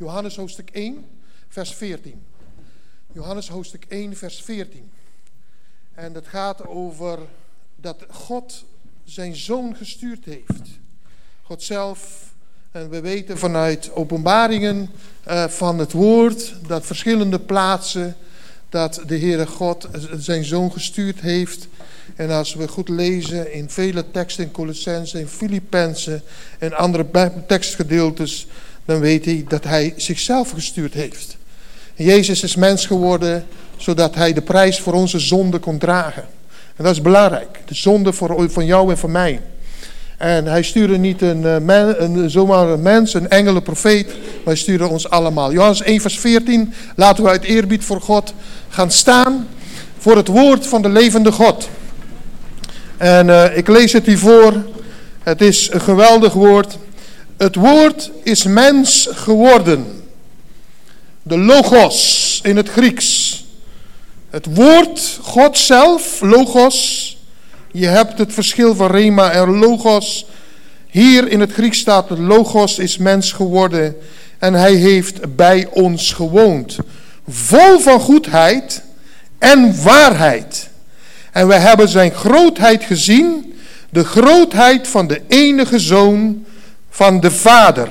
Johannes hoofdstuk 1, vers 14. Johannes hoofdstuk 1, vers 14. En dat gaat over dat God zijn zoon gestuurd heeft. God zelf. En we weten vanuit openbaringen uh, van het woord dat verschillende plaatsen dat de Heere God zijn zoon gestuurd heeft. En als we goed lezen in vele teksten in Colossense, in Filippenzen en andere tekstgedeeltes, dan weet hij dat hij zichzelf gestuurd heeft. Jezus is mens geworden zodat hij de prijs voor onze zonde kon dragen. En dat is belangrijk. De zonde voor, van jou en van mij. En hij stuurde niet een, eh, een, zomaar een mens, een engel, een profeet, maar hij stuurde ons allemaal. Johannes 1 vers 14, laten we uit eerbied voor God gaan staan voor het woord van de levende God. En uh, ik lees het hiervoor. Het is een geweldig woord. Het woord is mens geworden. De logos in het Grieks. Het woord, God zelf, logos. Je hebt het verschil van rema en logos. Hier in het Grieks staat het logos is mens geworden. En hij heeft bij ons gewoond. Vol van goedheid en waarheid. En we hebben zijn grootheid gezien. De grootheid van de enige zoon van de Vader.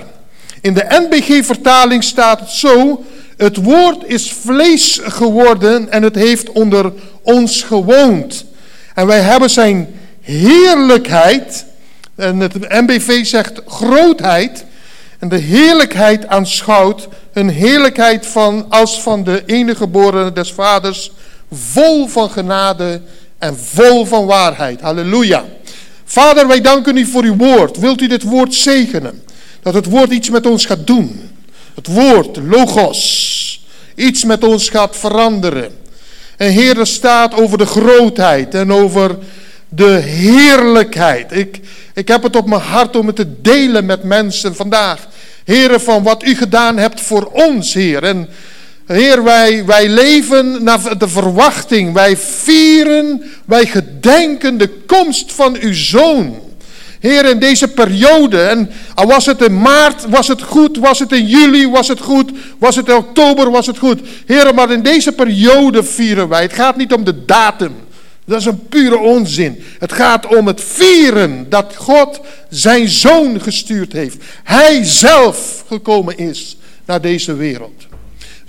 In de NBG-vertaling staat het zo: Het woord is vlees geworden en het heeft onder ons gewoond. En wij hebben zijn heerlijkheid, en het MBV zegt grootheid, en de heerlijkheid aanschouwt, een heerlijkheid van, als van de enige geboren des vaders, vol van genade en vol van waarheid. Halleluja. Vader, wij danken u voor uw woord. Wilt u dit woord zegenen? Dat het woord iets met ons gaat doen. Het woord, logos, iets met ons gaat veranderen. En Heer, er staat over de grootheid en over de heerlijkheid. Ik, ik heb het op mijn hart om het te delen met mensen vandaag. Heren, van wat u gedaan hebt voor ons, Heer. En Heer, wij, wij leven naar de verwachting. Wij vieren, wij gedenken de komst van uw Zoon. Heer, in deze periode, en was het in maart, was het goed, was het in juli, was het goed, was het in oktober, was het goed. Heer, maar in deze periode vieren wij. Het gaat niet om de datum. Dat is een pure onzin. Het gaat om het vieren dat God zijn zoon gestuurd heeft. Hij zelf gekomen is naar deze wereld.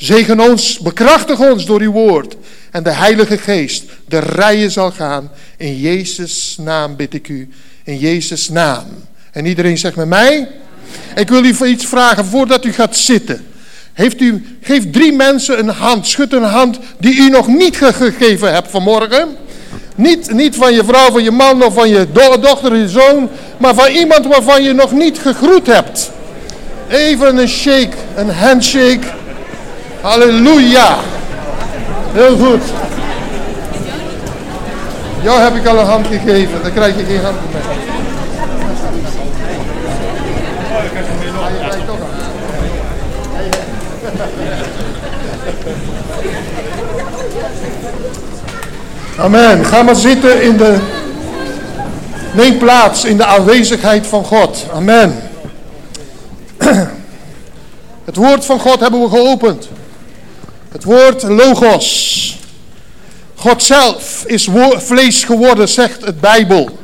Zegen ons, bekrachtig ons door uw woord. En de Heilige Geest de rijen zal gaan. In Jezus' naam bid ik u in Jezus' naam. En iedereen zegt met mij. Ik wil u iets vragen voordat u gaat zitten. Heeft u, geef drie mensen een hand, schud een hand die u nog niet gegeven hebt vanmorgen. Niet, niet van je vrouw, van je man of van je dochter, je zoon, maar van iemand waarvan je nog niet gegroet hebt. Even een shake, een handshake. Halleluja. Heel goed. Jou heb ik al een hand gegeven, dan krijg je geen hand meer. Amen. Ga maar zitten in de. Neem plaats in de aanwezigheid van God. Amen. Het woord van God hebben we geopend. Het woord Logos. God zelf is vlees geworden, zegt het Bijbel.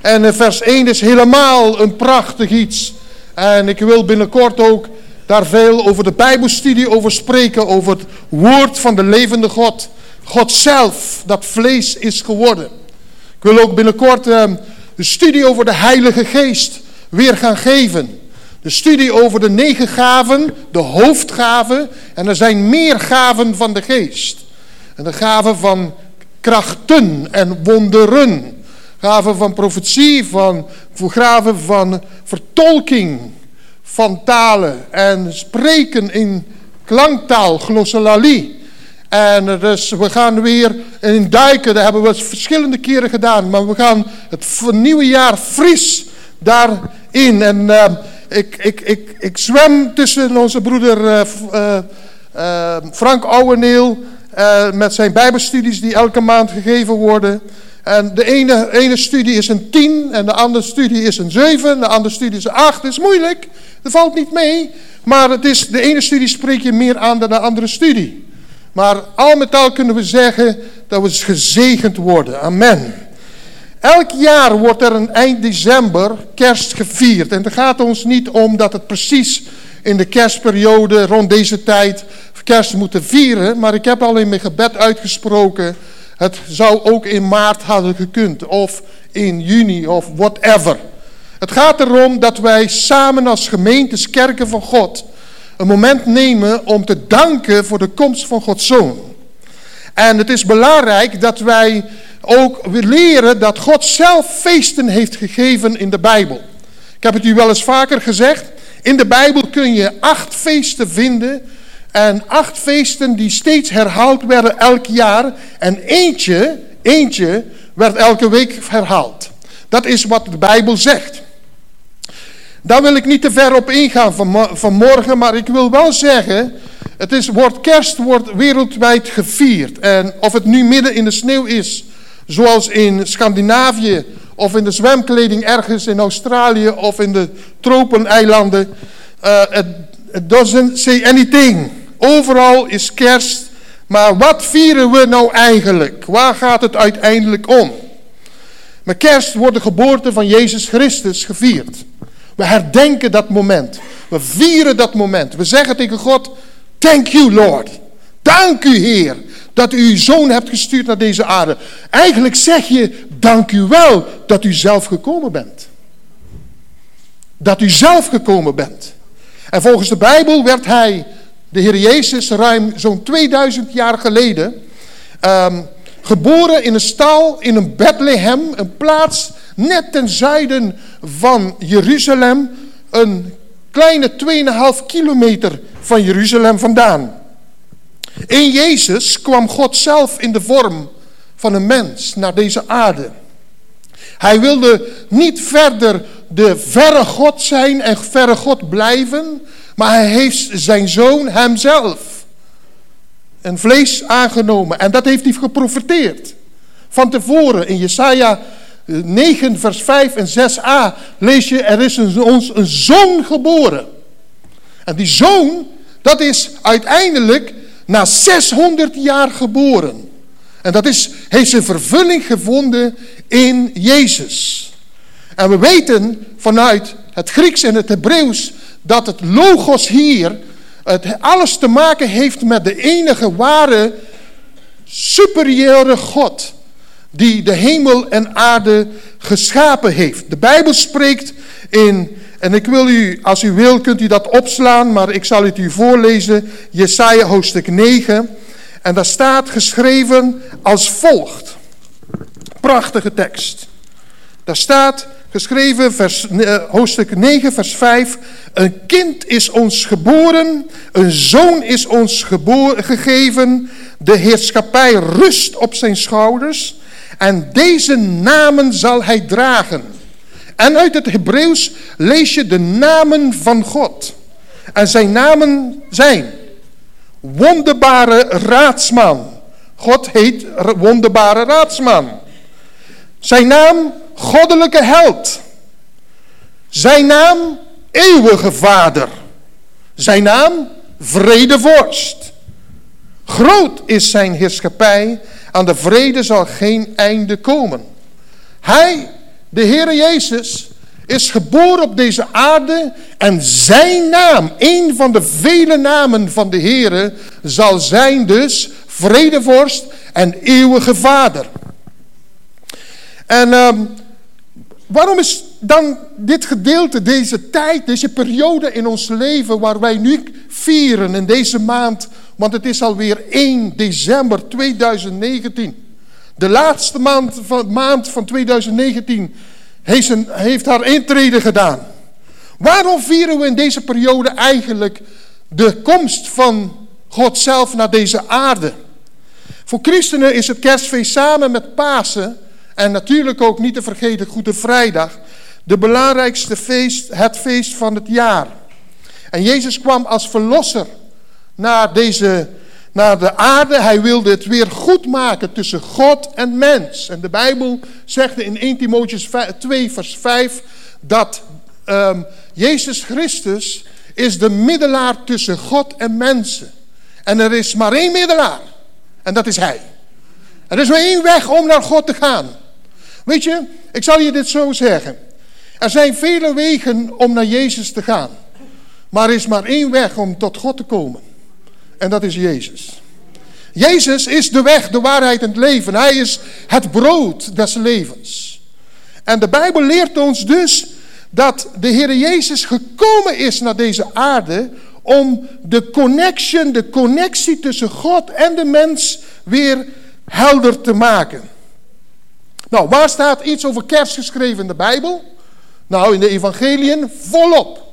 En vers 1 is helemaal een prachtig iets. En ik wil binnenkort ook daar veel over de Bijbelstudie over spreken. Over het woord van de levende God. God zelf, dat vlees is geworden. Ik wil ook binnenkort uh, de studie over de Heilige Geest weer gaan geven. De studie over de negen gaven, de hoofdgaven. En er zijn meer gaven van de Geest. En de gaven van krachten en wonderen. Gaven van profetie, van, gaven van vertolking van talen. En spreken in klanktaal, glossolalie. En dus we gaan weer in duiken, dat hebben we verschillende keren gedaan. Maar we gaan het nieuwe jaar fris daarin. En uh, ik, ik, ik, ik zwem tussen onze broeder uh, uh, Frank Ouweneel met zijn bijbelstudies die elke maand gegeven worden. En de ene, ene studie is een 10 en de andere studie is een 7, de andere studie is een 8. Dat is moeilijk. Dat valt niet mee, maar het is, de ene studie spreek je meer aan dan de andere studie. Maar al met al kunnen we zeggen dat we gezegend worden. Amen. Elk jaar wordt er een eind december kerst gevierd. En het gaat ons niet om dat het precies in de kerstperiode rond deze tijd kerst moeten vieren. Maar ik heb al in mijn gebed uitgesproken. Het zou ook in maart hadden gekund. Of in juni of whatever. Het gaat erom dat wij samen als gemeentes, kerken van God, een moment nemen om te danken voor de komst van Gods Zoon. En het is belangrijk dat wij ook leren dat God zelf feesten heeft gegeven in de Bijbel. Ik heb het u wel eens vaker gezegd. In de Bijbel kun je acht feesten vinden. En acht feesten die steeds herhaald werden elk jaar. En eentje, eentje werd elke week herhaald. Dat is wat de Bijbel zegt. Daar wil ik niet te ver op ingaan van, vanmorgen, maar ik wil wel zeggen, het is, wordt kerst wordt wereldwijd gevierd. En of het nu midden in de sneeuw is, zoals in Scandinavië, of in de zwemkleding ergens in Australië, of in de tropeneilanden, uh, it doesn't say anything. Overal is kerst, maar wat vieren we nou eigenlijk? Waar gaat het uiteindelijk om? Met kerst wordt de geboorte van Jezus Christus gevierd. We herdenken dat moment. We vieren dat moment. We zeggen tegen God, thank you Lord. Dank u Heer dat u uw zoon hebt gestuurd naar deze aarde. Eigenlijk zeg je, dank u wel dat u zelf gekomen bent. Dat u zelf gekomen bent. En volgens de Bijbel werd hij, de Heer Jezus, ruim zo'n 2000 jaar geleden... Um, Geboren in een stal in een Bethlehem, een plaats net ten zuiden van Jeruzalem. Een kleine 2,5 kilometer van Jeruzalem vandaan. In Jezus kwam God zelf in de vorm van een mens naar deze aarde. Hij wilde niet verder de verre God zijn en verre God blijven, maar hij heeft zijn zoon hemzelf een vlees aangenomen. En dat heeft hij geprofiteerd. Van tevoren in Jesaja 9 eh, vers 5 en 6a lees je, er is een, ons een zoon geboren. En die zoon, dat is uiteindelijk na 600 jaar geboren. En dat is, heeft zijn vervulling gevonden in Jezus. En we weten vanuit het Grieks en het Hebreeuws dat het logos hier het alles te maken heeft met de enige ware superieure God die de hemel en aarde geschapen heeft. De Bijbel spreekt in, en ik wil u, als u wil, kunt u dat opslaan, maar ik zal het u voorlezen, Jesaja hoofdstuk 9. En daar staat geschreven als volgt. Prachtige tekst. Daar staat, geschreven, vers, uh, hoofdstuk 9, vers 5. Een kind is ons geboren, een zoon is ons gegeven. De heerschappij rust op zijn schouders. En deze namen zal hij dragen. En uit het Hebreeuws lees je de namen van God. En zijn namen zijn wonderbare raadsman. God heet wonderbare raadsman. Zijn naam goddelijke held. Zijn naam eeuwige vader. Zijn naam vredevorst. Groot is zijn heerschappij, aan de vrede zal geen einde komen. Hij, de Heere Jezus, is geboren op deze aarde en zijn naam, een van de vele namen van de Heere, zal zijn dus vredevorst en eeuwige vader. En um, Waarom is dan dit gedeelte, deze tijd, deze periode in ons leven waar wij nu vieren in deze maand, want het is alweer 1 december 2019. De laatste maand van, maand van 2019 heeft, een, heeft haar intrede gedaan. Waarom vieren we in deze periode eigenlijk de komst van God zelf naar deze aarde? Voor christenen is het kerstfeest samen met Pasen en natuurlijk ook niet te vergeten Goede Vrijdag. De belangrijkste feest, het feest van het jaar. En Jezus kwam als verlosser naar, deze, naar de aarde. Hij wilde het weer goed maken tussen God en mens. En de Bijbel zegt in 1 Timotheus 2 vers 5 dat ehm, Jezus Christus is de middelaar tussen God en mensen. En er is maar één middelaar. En dat is Hij. Er is maar één weg om naar God te gaan. Weet je, ik zal je dit zo zeggen. Er zijn vele wegen om naar Jezus te gaan. Maar er is maar één weg om tot God te komen. En dat is Jezus. Jezus is de weg, de waarheid en het leven. Hij is het brood des levens. En de Bijbel leert ons dus dat de Heer Jezus gekomen is naar deze aarde om de connection, de connectie tussen God en de mens weer helder te maken. Nou, waar staat iets over kerst geschreven in de Bijbel? Nou, in de evangeliën volop.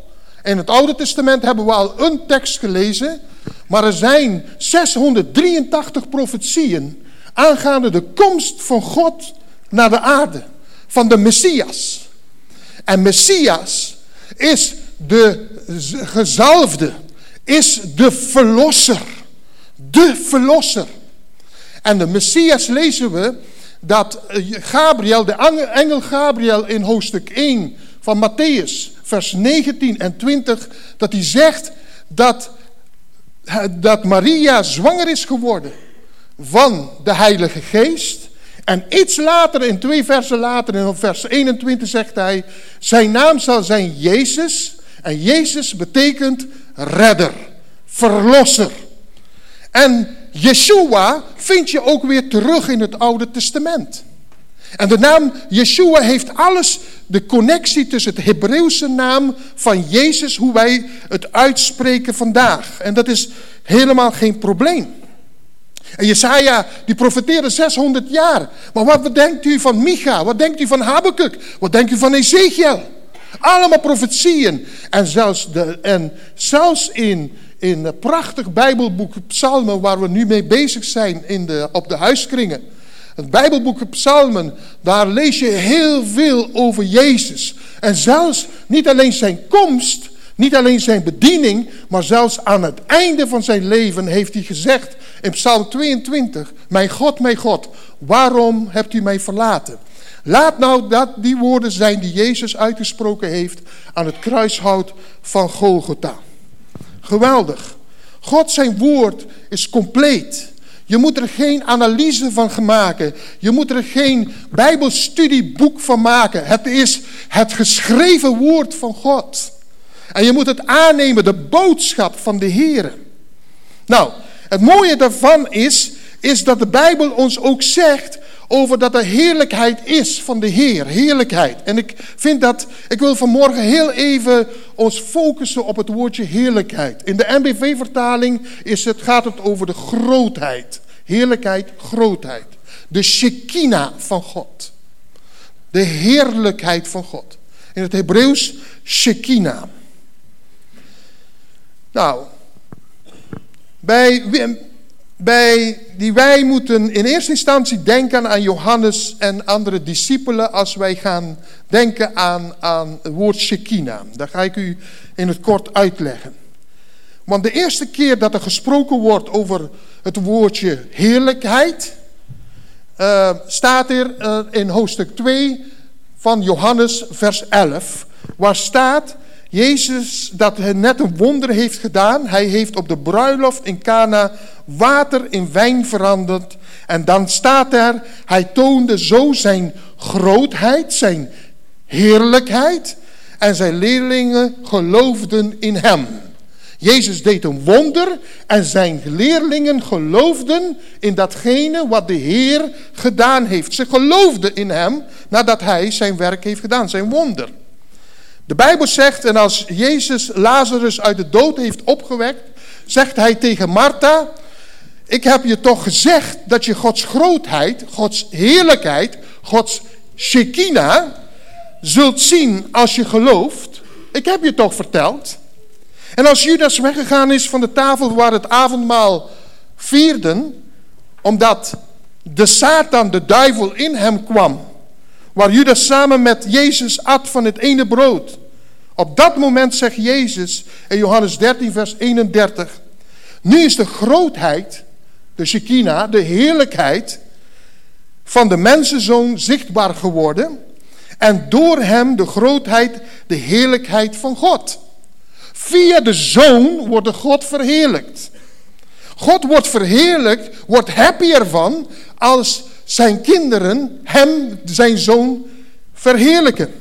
In het Oude Testament hebben we al een tekst gelezen, maar er zijn 683 profetieën aangaande de komst van God naar de aarde, van de Messias. En Messias is de gezalfde, is de verlosser. De verlosser. En de Messias lezen we dat Gabriel, de engel Gabriel in hoofdstuk 1 van Matthäus, vers 19 en 20, dat hij zegt dat, dat Maria zwanger is geworden van de Heilige Geest. En iets later, in twee versen later, in vers 21 zegt hij, zijn naam zal zijn Jezus. En Jezus betekent redder, verlosser. En Yeshua vind je ook weer terug in het Oude Testament. En de naam Yeshua heeft alles, de connectie tussen het Hebreeuwse naam van Jezus, hoe wij het uitspreken vandaag. En dat is helemaal geen probleem. En Jesaja, die profeteerde 600 jaar. Maar wat denkt u van Micha? Wat denkt u van Habakkuk? Wat denkt u van Ezekiel? Allemaal profetieën. En zelfs, de, en zelfs in, in het prachtig Bijbelboek Psalmen, waar we nu mee bezig zijn in de, op de huiskringen. Het Bijbelboek Psalmen, daar lees je heel veel over Jezus. En zelfs niet alleen zijn komst, niet alleen zijn bediening, maar zelfs aan het einde van zijn leven heeft hij gezegd in Psalm 22, mijn God, mijn God, waarom hebt u mij verlaten? Laat nou dat die woorden zijn die Jezus uitgesproken heeft aan het kruishout van Golgotha. Geweldig. God zijn woord is compleet. Je moet er geen analyse van maken. Je moet er geen bijbelstudieboek van maken. Het is het geschreven woord van God. En je moet het aannemen, de boodschap van de Heer. Nou, het mooie daarvan is, is dat de Bijbel ons ook zegt over dat er heerlijkheid is van de Heer. Heerlijkheid. En ik vind dat, ik wil vanmorgen heel even ons focussen op het woordje heerlijkheid. In de NBV-vertaling is het, gaat het over de grootheid. Heerlijkheid, grootheid. De Shekinah van God. De heerlijkheid van God. In het Hebreeuws Shekinah. Nou, bij, bij die wij moeten in eerste instantie denken aan Johannes en andere discipelen als wij gaan denken aan, aan het woord Shekinah. Dat ga ik u in het kort uitleggen. Want de eerste keer dat er gesproken wordt over het woordje heerlijkheid, uh, staat er uh, in hoofdstuk 2 van Johannes vers 11, waar staat Jezus dat hij net een wonder heeft gedaan. Hij heeft op de bruiloft in Cana water in wijn veranderd. En dan staat er, hij toonde zo zijn grootheid, zijn heerlijkheid. En zijn leerlingen geloofden in hem. Jezus deed een wonder en zijn leerlingen geloofden in datgene wat de Heer gedaan heeft. Ze geloofden in hem nadat hij zijn werk heeft gedaan, zijn wonder. De Bijbel zegt, en als Jezus Lazarus uit de dood heeft opgewekt, zegt hij tegen Martha, ik heb je toch gezegd dat je Gods grootheid, Gods heerlijkheid, Gods Shekinah zult zien als je gelooft. Ik heb je toch verteld. En als Judas weggegaan is van de tafel waar het avondmaal vierden, omdat de Satan, de duivel, in hem kwam Waar Judas samen met Jezus at van het ene brood. Op dat moment zegt Jezus in Johannes 13, vers 31. Nu is de grootheid, de Shekinah, de heerlijkheid van de mensenzoon zichtbaar geworden. en door hem de grootheid, de heerlijkheid van God. Via de Zoon wordt de God verheerlijkt. God wordt verheerlijkt, wordt happy ervan als zijn kinderen hem, zijn zoon, verheerlijken.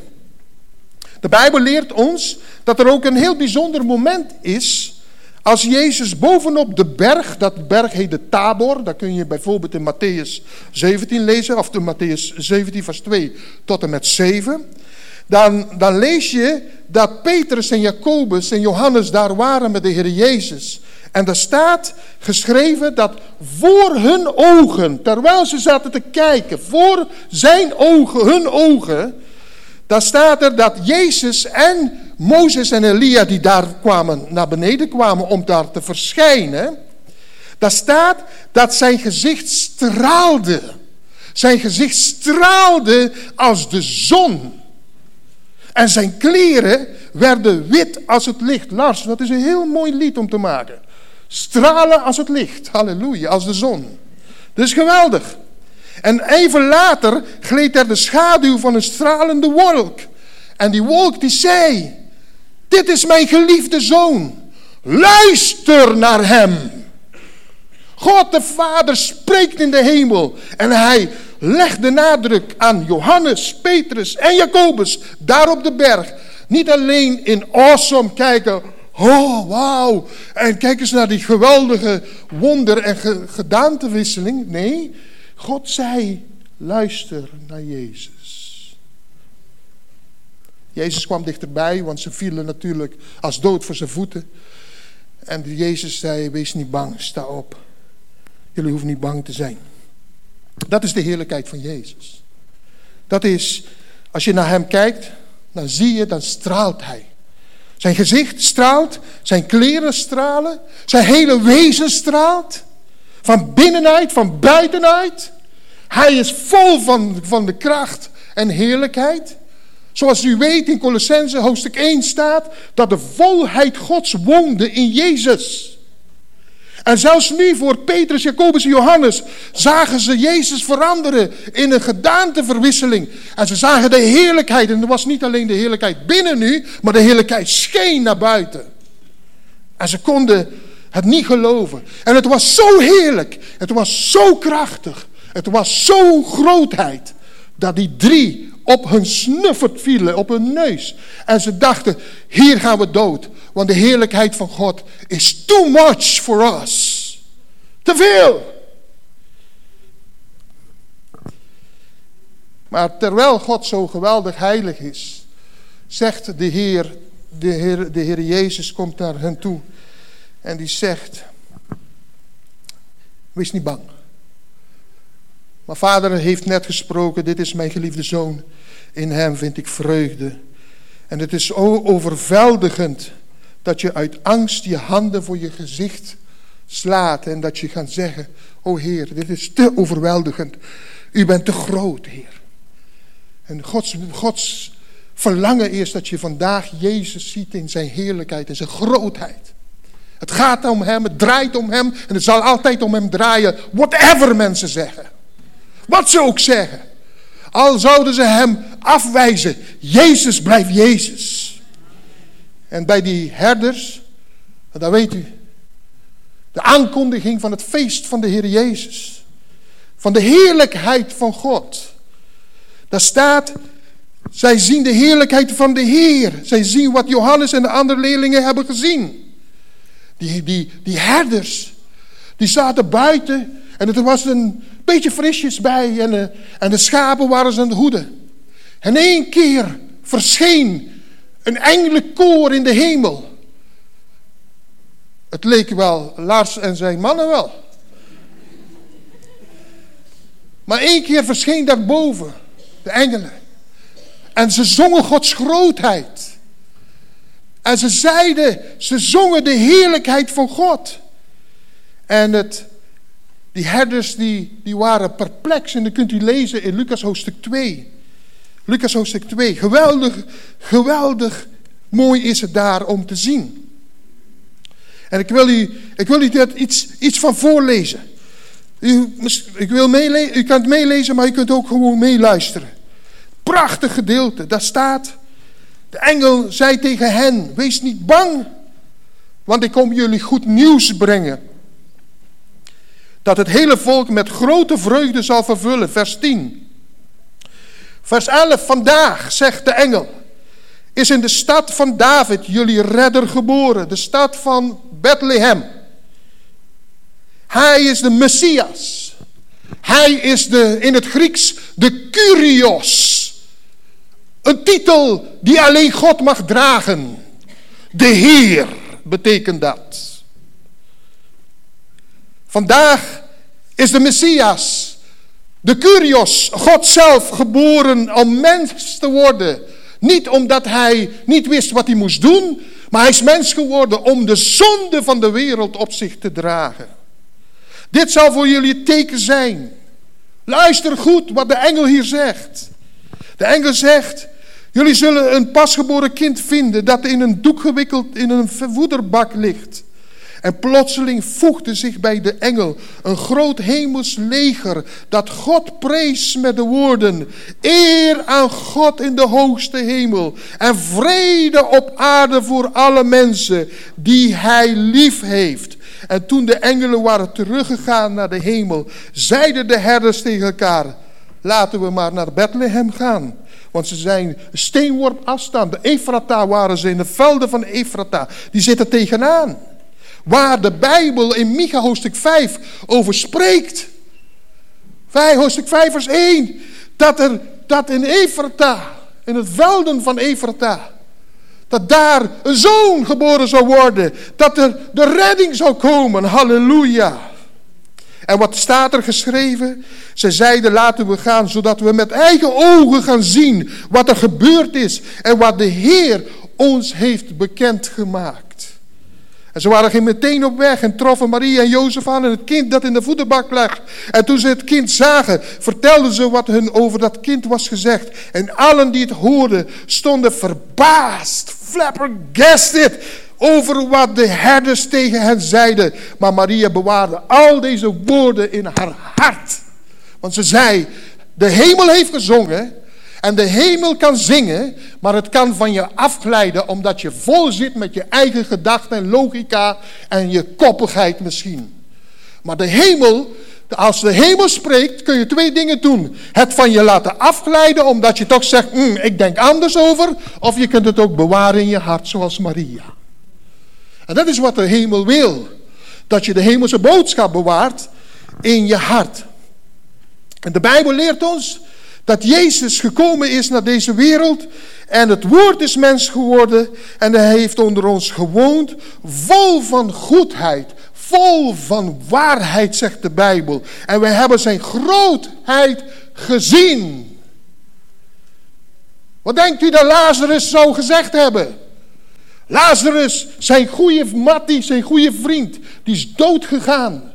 De Bijbel leert ons dat er ook een heel bijzonder moment is als Jezus bovenop de berg, dat berg heet de Tabor, dat kun je bijvoorbeeld in Matthäus 17 lezen, of in Matthäus 17 vers 2 tot en met 7. Dan, dan lees je dat Petrus en Jacobus en Johannes daar waren met de Heer Jezus. En er staat geschreven dat voor hun ogen, terwijl ze zaten te kijken, voor zijn ogen, hun ogen, daar staat er dat Jezus en Mozes en Elia die daar kwamen, naar beneden kwamen om daar te verschijnen. Daar staat dat zijn gezicht straalde. Zijn gezicht straalde als de zon. En zijn kleren werden wit als het licht. Lars, dat is een heel mooi lied om te maken. Stralen als het licht. Halleluja, als de zon. Dat is geweldig. En even later gleed er de schaduw van een stralende wolk. En die wolk die zei, dit is mijn geliefde zoon. Luister naar hem. God de Vader spreekt in de hemel. En hij legt de nadruk aan Johannes, Petrus en Jacobus daar op de berg. Niet alleen in awesome kijken. Oh, wauw. En kijk eens naar die geweldige wonder- en gedaantewisseling. Nee, God zei, luister naar Jezus. Jezus kwam dichterbij, want ze vielen natuurlijk als dood voor zijn voeten. En Jezus zei, wees niet bang, sta op. Jullie hoeven niet bang te zijn. Dat is de heerlijkheid van Jezus. Dat is, als je naar hem kijkt, dan zie je, dan straalt hij. Zijn gezicht straalt, zijn kleren stralen, zijn hele wezen straalt. Van binnenuit, van buitenuit. Hij is vol van, van de kracht en heerlijkheid. Zoals u weet in Colossense hoofdstuk 1 staat dat de volheid Gods woonde in Jezus. En zelfs nu voor Petrus, Jacobus en Johannes zagen ze Jezus veranderen in een gedaanteverwisseling. En ze zagen de heerlijkheid. En er was niet alleen de heerlijkheid binnen nu, maar de heerlijkheid scheen naar buiten. En ze konden het niet geloven. En het was zo heerlijk. Het was zo krachtig. Het was zo'n grootheid. Dat die drie op hun snuffert vielen, op hun neus. En ze dachten, hier gaan we dood. Want de heerlijkheid van God is too much for us. Te veel. Maar terwijl God zo geweldig heilig is, zegt de Heer, de Heer, de Heer Jezus komt naar hen toe en die zegt, wees niet bang. Maar vader heeft net gesproken, dit is mijn geliefde zoon, in hem vind ik vreugde. En het is overweldigend dat je uit angst je handen voor je gezicht slaat en dat je gaat zeggen, o Heer, dit is te overweldigend. U bent te groot, Heer. En Gods, Gods verlangen is dat je vandaag Jezus ziet in zijn heerlijkheid en zijn grootheid. Het gaat om hem, het draait om hem en het zal altijd om hem draaien, whatever mensen zeggen. Wat ze ook zeggen. Al zouden ze hem afwijzen, Jezus blijft Jezus. En bij die herders, dan weet u, de aankondiging van het feest van de Heer Jezus. Van de heerlijkheid van God. Daar staat, zij zien de heerlijkheid van de Heer. Zij zien wat Johannes en de andere leerlingen hebben gezien. Die, die, die herders, die zaten buiten en er was een beetje frisjes bij en de, en de schapen waren ze aan de hoede. En één keer verscheen een engelenkoor in de hemel. Het leek wel Lars en zijn mannen wel. Maar één keer verscheen daarboven de engelen. En ze zongen Gods grootheid. En ze zeiden, ze zongen de heerlijkheid van God. En het, die herders die, die waren perplex. En dat kunt u lezen in Lucas hoofdstuk 2. Lucas hoofdstuk 2. Geweldig, geweldig mooi is het daar om te zien. En ik wil u, ik wil u daar iets, iets van voorlezen. U, ik wil meelezen, u kunt meelezen, maar u kunt ook gewoon meeluisteren. Prachtig gedeelte. Daar staat, de engel zei tegen hen, wees niet bang, want ik kom jullie goed nieuws brengen. Dat het hele volk met grote vreugde zal vervullen. Vers 10. Vers 11. Vandaag, zegt de engel, is in de stad van David jullie redder geboren. De stad van Bethlehem. Hij is de Messias. Hij is de, in het Grieks de Kyrios. Een titel die alleen God mag dragen. De Heer betekent dat. Vandaag is de Messias, de Kyrios, God zelf geboren om mens te worden. Niet omdat hij niet wist wat hij moest doen, maar hij is mens geworden om de zonde van de wereld op zich te dragen. Dit zal voor jullie teken zijn. Luister goed wat de engel hier zegt. De engel zegt, jullie zullen een pasgeboren kind vinden dat in een doek gewikkeld in een voederbak ligt. En plotseling voegde zich bij de engel een groot hemels leger dat God prees met de woorden: Eer aan God in de hoogste hemel en vrede op aarde voor alle mensen die Hij lief heeft. En toen de engelen waren teruggegaan naar de hemel, zeiden de herders tegen elkaar: Laten we maar naar Bethlehem gaan. Want ze zijn een steenworp afstand. De Efrata waren ze in de velden van Efrata. Die zitten tegenaan. Waar de Bijbel in Micha hoofdstuk 5 over spreekt. 5, hoofdstuk 5 vers 1. Dat, er, dat in Efrata, in het velden van Efrata, dat daar een zoon geboren zou worden. Dat er de redding zou komen. Halleluja. En wat staat er geschreven? Ze zeiden laten we gaan zodat we met eigen ogen gaan zien wat er gebeurd is. En wat de Heer ons heeft bekendgemaakt. En ze waren geen meteen op weg en troffen Maria en Jozef aan en het kind dat in de voederbak lag. En toen ze het kind zagen, vertelden ze wat hun over dat kind was gezegd. En allen die het hoorden, stonden verbaasd, flabbergasted over wat de herders tegen hen zeiden. Maar Maria bewaarde al deze woorden in haar hart. Want ze zei, de hemel heeft gezongen en de hemel kan zingen, maar het kan van je afglijden omdat je vol zit met je eigen gedachten en logica en je koppigheid misschien. Maar de hemel, als de hemel spreekt, kun je twee dingen doen. Het van je laten afglijden omdat je toch zegt, mm, ik denk anders over. Of je kunt het ook bewaren in je hart zoals Maria. En dat is wat de hemel wil. Dat je de hemelse boodschap bewaart in je hart. En de Bijbel leert ons dat Jezus gekomen is naar deze wereld en het woord is mens geworden en hij heeft onder ons gewoond, vol van goedheid, vol van waarheid, zegt de Bijbel. En wij hebben zijn grootheid gezien. Wat denkt u dat Lazarus zou gezegd hebben? Lazarus, zijn goede mattie, zijn goede vriend, die is dood gegaan.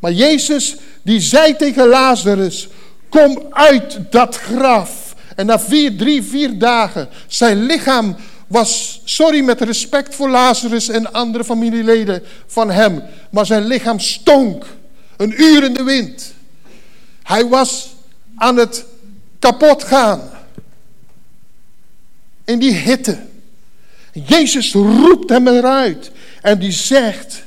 Maar Jezus, die zei tegen Lazarus, Kom uit dat graf. En na vier, drie, vier dagen, zijn lichaam was, sorry met respect voor Lazarus en andere familieleden van hem, maar zijn lichaam stonk. Een uur in de wind. Hij was aan het kapot gaan. In die hitte. Jezus roept hem eruit en die zegt,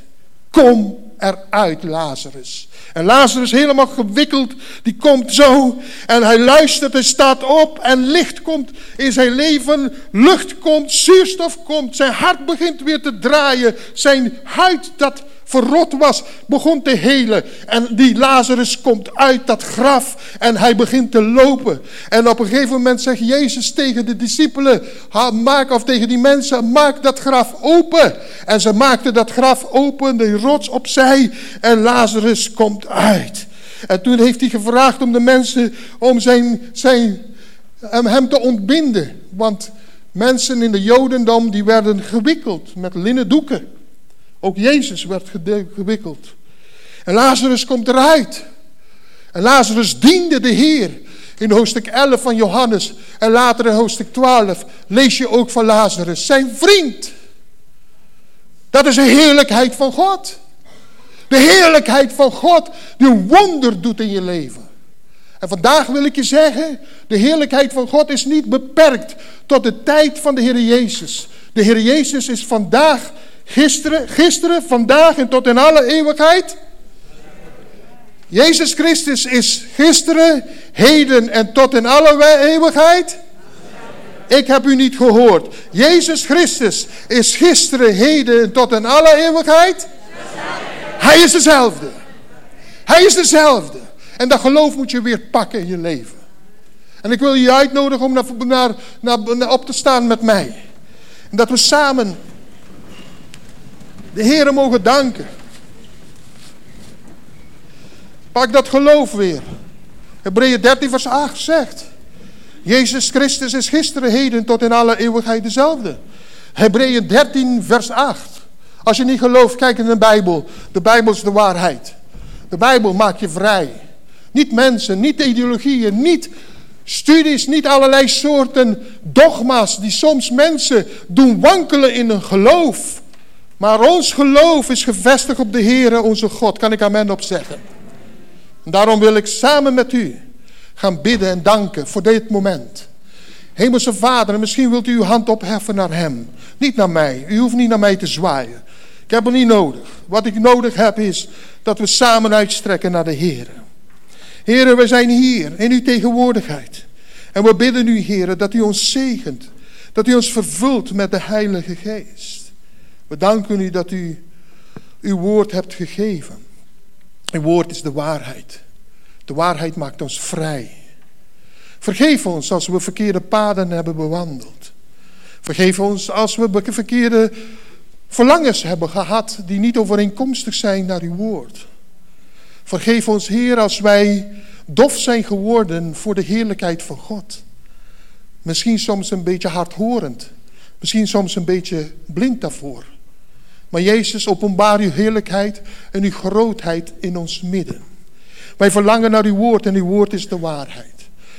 kom eruit Lazarus. En Lazarus helemaal gewikkeld, die komt zo en hij luistert en staat op en licht komt in zijn leven, lucht komt, zuurstof komt, zijn hart begint weer te draaien, zijn huid dat verrot was, begon te helen. En die Lazarus komt uit dat graf en hij begint te lopen. En op een gegeven moment zegt Jezus tegen de discipelen, maak, of tegen die mensen, maak dat graf open. En ze maakten dat graf open, de rots opzij en Lazarus komt uit. En toen heeft hij gevraagd om de mensen om zijn, zijn, hem te ontbinden. Want mensen in de Jodendom die werden gewikkeld met linnen doeken. Ook Jezus werd gewikkeld. En Lazarus komt eruit. En Lazarus diende de Heer. In hoofdstuk 11 van Johannes en later in hoofdstuk 12 lees je ook van Lazarus, zijn vriend. Dat is de heerlijkheid van God. De heerlijkheid van God die een wonder doet in je leven. En vandaag wil ik je zeggen, de heerlijkheid van God is niet beperkt tot de tijd van de Heer Jezus. De Heer Jezus is vandaag, gisteren, gisteren, vandaag en tot in alle eeuwigheid. Jezus Christus is gisteren, heden en tot in alle eeuwigheid. Ik heb u niet gehoord. Jezus Christus is gisteren, heden en tot in alle eeuwigheid. Hij is dezelfde. Hij is dezelfde. En dat geloof moet je weer pakken in je leven. En ik wil je uitnodigen om naar, naar, naar, op te staan met mij. En dat we samen de Heer mogen danken. Pak dat geloof weer. Hebreeën 13 vers 8 zegt. Jezus Christus is gisteren, heden tot in alle eeuwigheid dezelfde. Hebreeën 13 vers 8. Als je niet gelooft, kijk in de Bijbel. De Bijbel is de waarheid. De Bijbel maakt je vrij. Niet mensen, niet ideologieën, niet studies, niet allerlei soorten dogma's die soms mensen doen wankelen in hun geloof. Maar ons geloof is gevestigd op de Heere, onze God. Kan ik amen op zeggen. daarom wil ik samen met u gaan bidden en danken voor dit moment. Hemelse Vader, en misschien wilt u uw hand opheffen naar Hem. Niet naar mij. U hoeft niet naar mij te zwaaien. Ik heb het niet nodig. Wat ik nodig heb is dat we samen uitstrekken naar de Heer. Heren, we zijn hier in uw tegenwoordigheid. En we bidden u, heren, dat u ons zegent. Dat u ons vervult met de Heilige Geest. We danken u dat u uw woord hebt gegeven. Uw woord is de waarheid. De waarheid maakt ons vrij. Vergeef ons als we verkeerde paden hebben bewandeld. Vergeef ons als we verkeerde verlangens hebben gehad die niet overeenkomstig zijn naar uw woord. Vergeef ons, Heer, als wij dof zijn geworden voor de heerlijkheid van God. Misschien soms een beetje hardhorend. Misschien soms een beetje blind daarvoor. Maar Jezus, openbaar uw heerlijkheid en uw grootheid in ons midden. Wij verlangen naar uw woord en uw woord is de waarheid.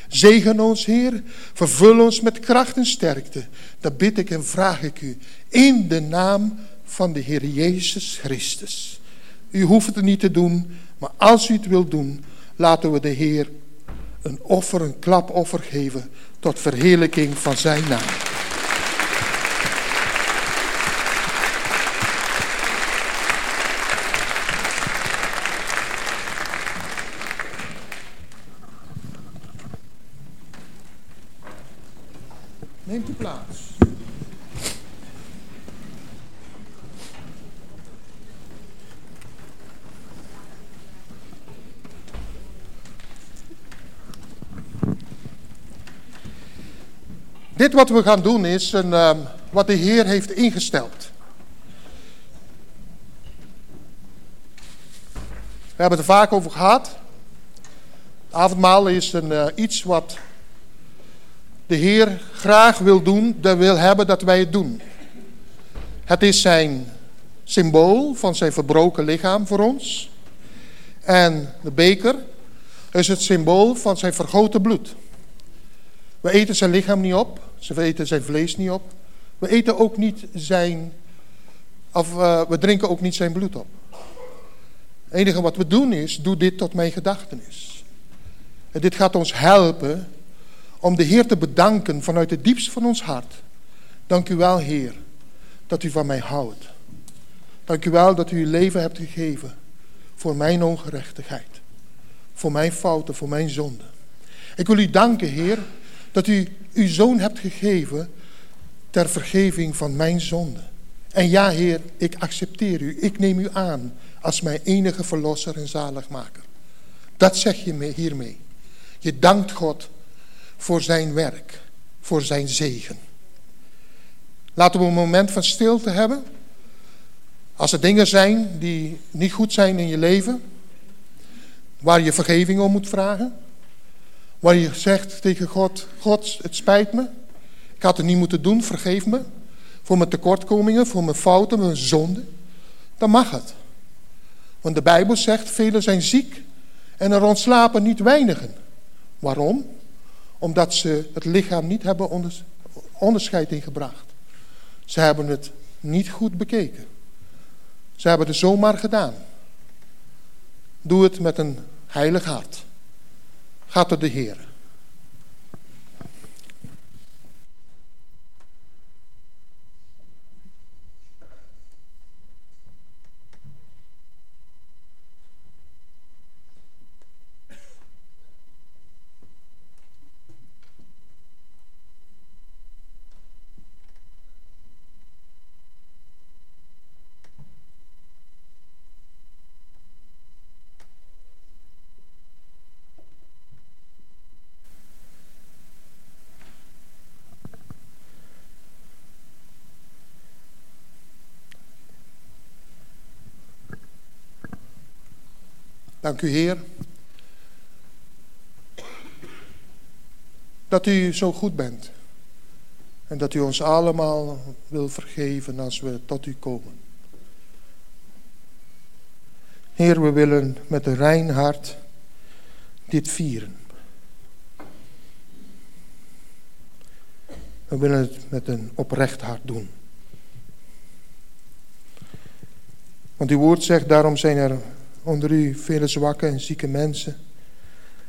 Zegen ons, Heer. Vervul ons met kracht en sterkte. Dat bid ik en vraag ik u in de naam van de Heer Jezus Christus. U hoeft het niet te doen, maar als u het wilt doen, laten we de Heer een offer, een klapoffer geven tot verheerlijking van zijn naam. Neemt u plaats. Dit wat we gaan doen is een, uh, wat de Heer heeft ingesteld. We hebben het er vaak over gehad. Het avondmaal is een, uh, iets wat de Heer graag wil doen, dat wil hebben dat wij het doen. Het is zijn symbool van zijn verbroken lichaam voor ons. En de beker is het symbool van zijn vergoten bloed. We eten zijn lichaam niet op, ze eten zijn vlees niet op. We eten ook niet zijn, of uh, we drinken ook niet zijn bloed op. Het enige wat we doen is, doe dit tot mijn gedachtenis. En dit gaat ons helpen om de Heer te bedanken vanuit het diepst van ons hart. Dank u wel, Heer, dat u van mij houdt. Dank u wel dat u uw leven hebt gegeven voor mijn ongerechtigheid. Voor mijn fouten, voor mijn zonden. Ik wil u danken, Heer, dat u uw zoon hebt gegeven ter vergeving van mijn zonde. En ja, Heer, ik accepteer u. Ik neem u aan als mijn enige verlosser en zaligmaker. Dat zeg je hiermee. Je dankt God voor zijn werk, voor zijn zegen. Laten we een moment van stilte hebben. Als er dingen zijn die niet goed zijn in je leven, waar je vergeving om moet vragen, waar je zegt tegen God, God, het spijt me, ik had het niet moeten doen, vergeef me, voor mijn tekortkomingen, voor mijn fouten, mijn zonden, dan mag het. Want de Bijbel zegt, velen zijn ziek en er ontslapen niet weinigen. Waarom? Omdat ze het lichaam niet hebben onderscheid ingebracht. Ze hebben het niet goed bekeken. Ze hebben het zomaar gedaan. Doe het met een heilig hart. Ga tot de Heer. Dank u, Heer. Dat u zo goed bent. En dat u ons allemaal wil vergeven als we tot u komen. Heer, we willen met een rein hart dit vieren. We willen het met een oprecht hart doen. Want uw woord zegt, daarom zijn er onder u vele zwakke en zieke mensen.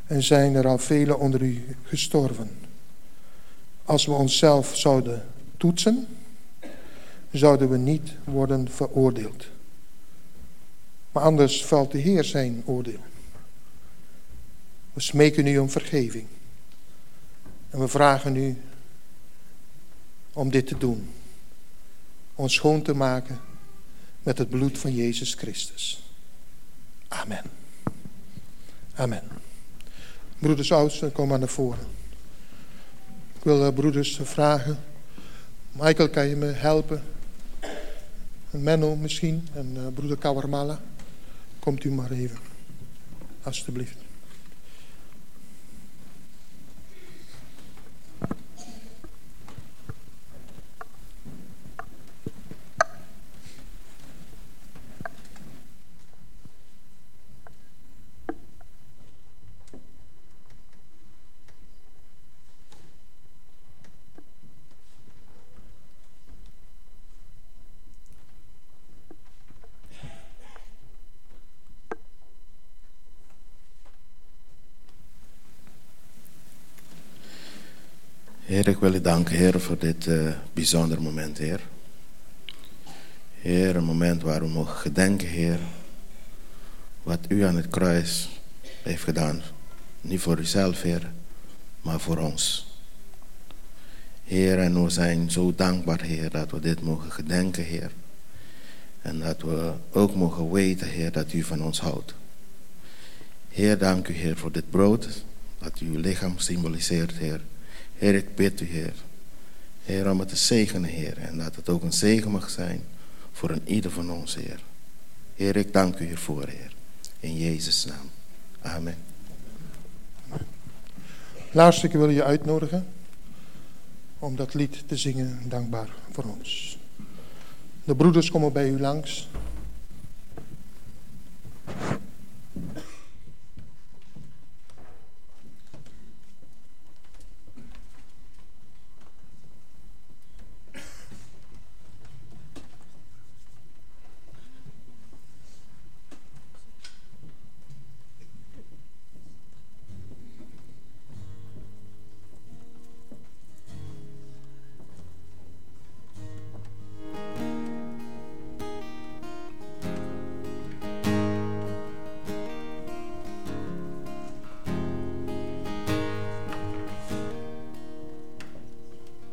En zijn er al vele onder u gestorven. Als we onszelf zouden toetsen, zouden we niet worden veroordeeld. Maar anders valt de Heer zijn oordeel. We smeken u om vergeving. En we vragen u om dit te doen. Ons schoon te maken met het bloed van Jezus Christus. Amen. Amen. Broeders oudsten, kom maar naar voren. Ik wil uh, broeders vragen. Michael, kan je me helpen? Menno misschien. En broeder Kawarmala. Komt u maar even. Alsjeblieft. Ik wil u danken, Heer, voor dit uh, bijzonder moment, Heer. Heer, een moment waar we mogen gedenken, Heer, wat u aan het kruis heeft gedaan. Niet voor uzelf, Heer, maar voor ons. Heer, en we zijn zo dankbaar, Heer, dat we dit mogen gedenken, Heer. En dat we ook mogen weten, Heer, dat u van ons houdt. Heer, dank u, Heer, voor dit brood, dat uw lichaam symboliseert, Heer. Heer, ik bid u, Heer. Om het te zegenen, Heer. En dat het ook een zegen mag zijn voor een ieder van ons, Heer. Heer, ik dank u hiervoor, Heer. In Jezus' naam. Amen. Laatste, ik wil je uitnodigen om dat lied te zingen, dankbaar voor ons. De broeders komen bij u langs.